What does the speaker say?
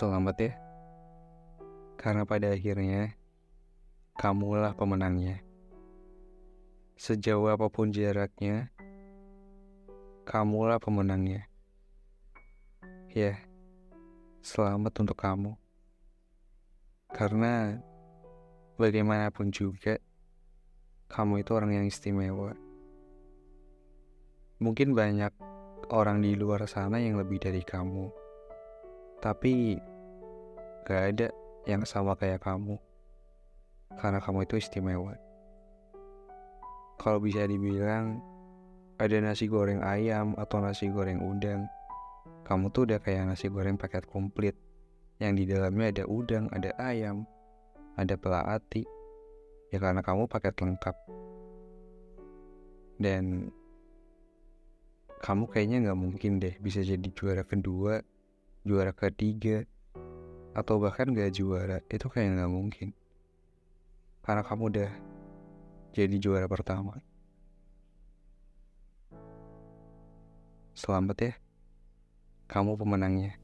Selamat ya. Karena pada akhirnya kamulah pemenangnya. Sejauh apa pun jaraknya, kamulah pemenangnya. Ya, selamat untuk kamu. Karena bagaimanapun juga, kamu itu orang yang istimewa. Mungkin banyak orang di luar sana yang lebih dari kamu. Tapi gak ada yang sama kayak kamu. Karena kamu itu istimewa. Kalau bisa dibilang ada nasi goreng ayam atau nasi goreng udang, kamu tuh udah kayak nasi goreng paket komplit. Yang di dalamnya ada udang, ada ayam, ada pelati. Ya karena kamu paket lengkap. Dan kamu kayaknya nggak mungkin deh bisa jadi juara kedua, juara ketiga, atau bahkan gak juara. Itu kayak nggak mungkin. Karena kamu udah jadi juara pertama. Selamat ya, kamu pemenangnya.